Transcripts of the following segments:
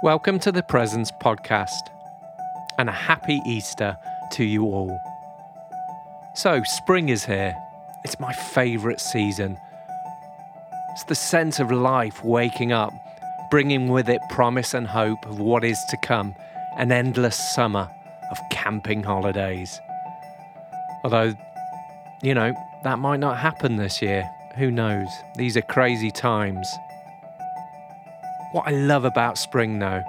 Welcome to the Presence Podcast and a happy Easter to you all. So, spring is here. It's my favourite season. It's the sense of life waking up, bringing with it promise and hope of what is to come, an endless summer of camping holidays. Although, you know, that might not happen this year. Who knows? These are crazy times. What I love about spring, though,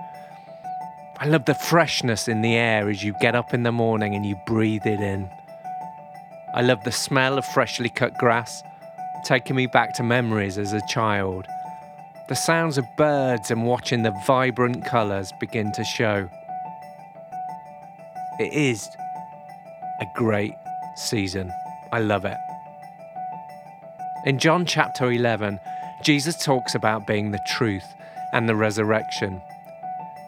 I love the freshness in the air as you get up in the morning and you breathe it in. I love the smell of freshly cut grass, taking me back to memories as a child. The sounds of birds and watching the vibrant colours begin to show. It is a great season. I love it. In John chapter 11, Jesus talks about being the truth and the resurrection,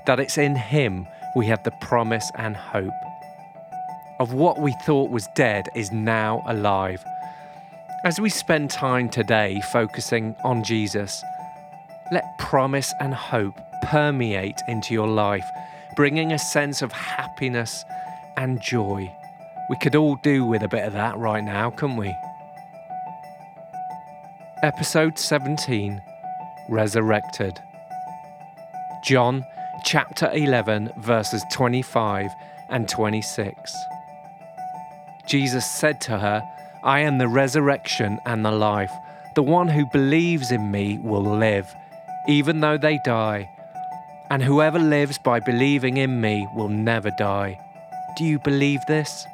that it's in Him we have the promise and hope of what we thought was dead is now alive. As we spend time today focusing on Jesus, let promise and hope permeate into your life, bringing a sense of happiness and joy. We could all do with a bit of that right now, couldn't we? Episode 17 Resurrected. John chapter 11, verses 25 and 26. Jesus said to her, I am the resurrection and the life. The one who believes in me will live, even though they die. And whoever lives by believing in me will never die. Do you believe this?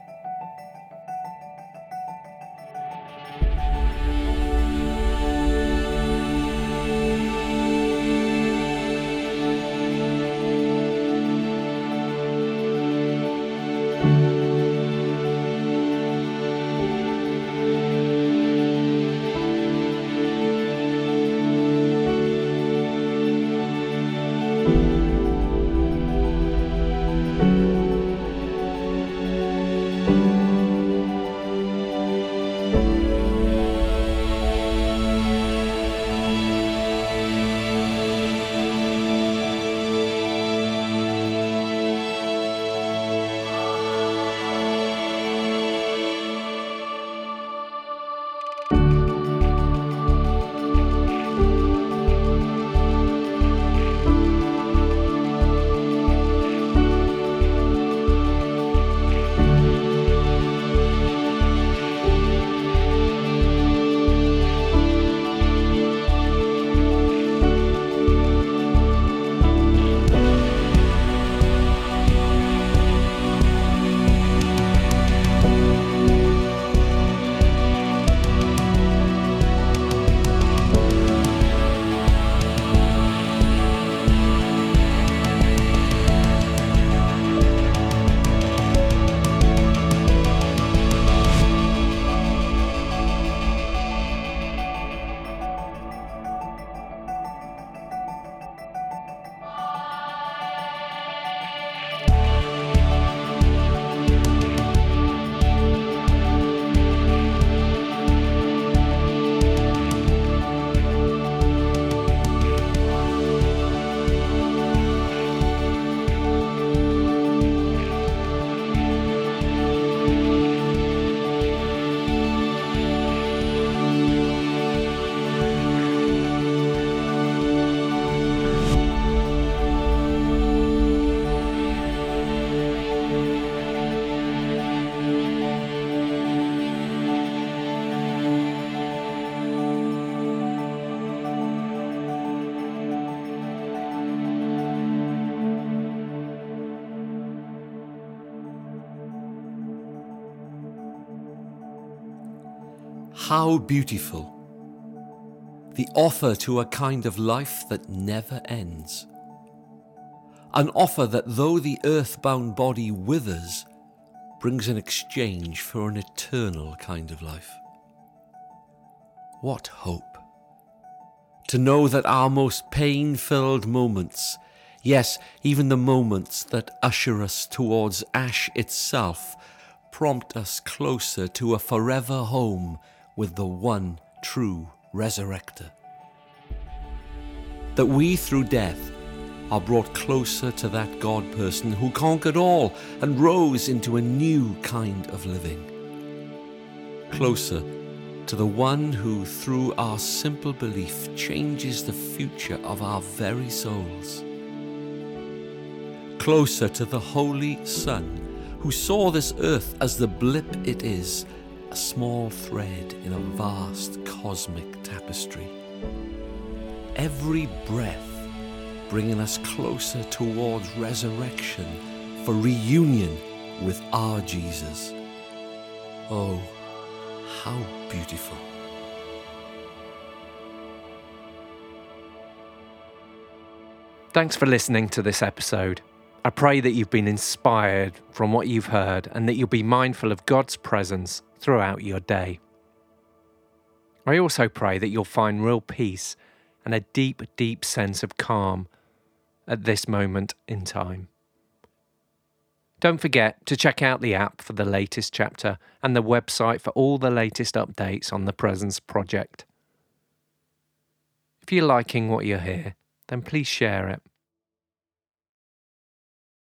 How beautiful! The offer to a kind of life that never ends. An offer that, though the earthbound body withers, brings an exchange for an eternal kind of life. What hope! To know that our most pain filled moments, yes, even the moments that usher us towards ash itself, prompt us closer to a forever home with the one true resurrector. That we through death are brought closer to that God person who conquered all and rose into a new kind of living. Closer to the one who, through our simple belief, changes the future of our very souls. Closer to the Holy Son, who saw this earth as the blip it is, a small thread in a vast cosmic tapestry. Every breath bringing us closer towards resurrection for reunion with our Jesus. Oh, how beautiful. Thanks for listening to this episode. I pray that you've been inspired from what you've heard and that you'll be mindful of God's presence throughout your day. I also pray that you'll find real peace and a deep, deep sense of calm at this moment in time. Don't forget to check out the app for the latest chapter and the website for all the latest updates on the Presence Project. If you're liking what you hear, then please share it.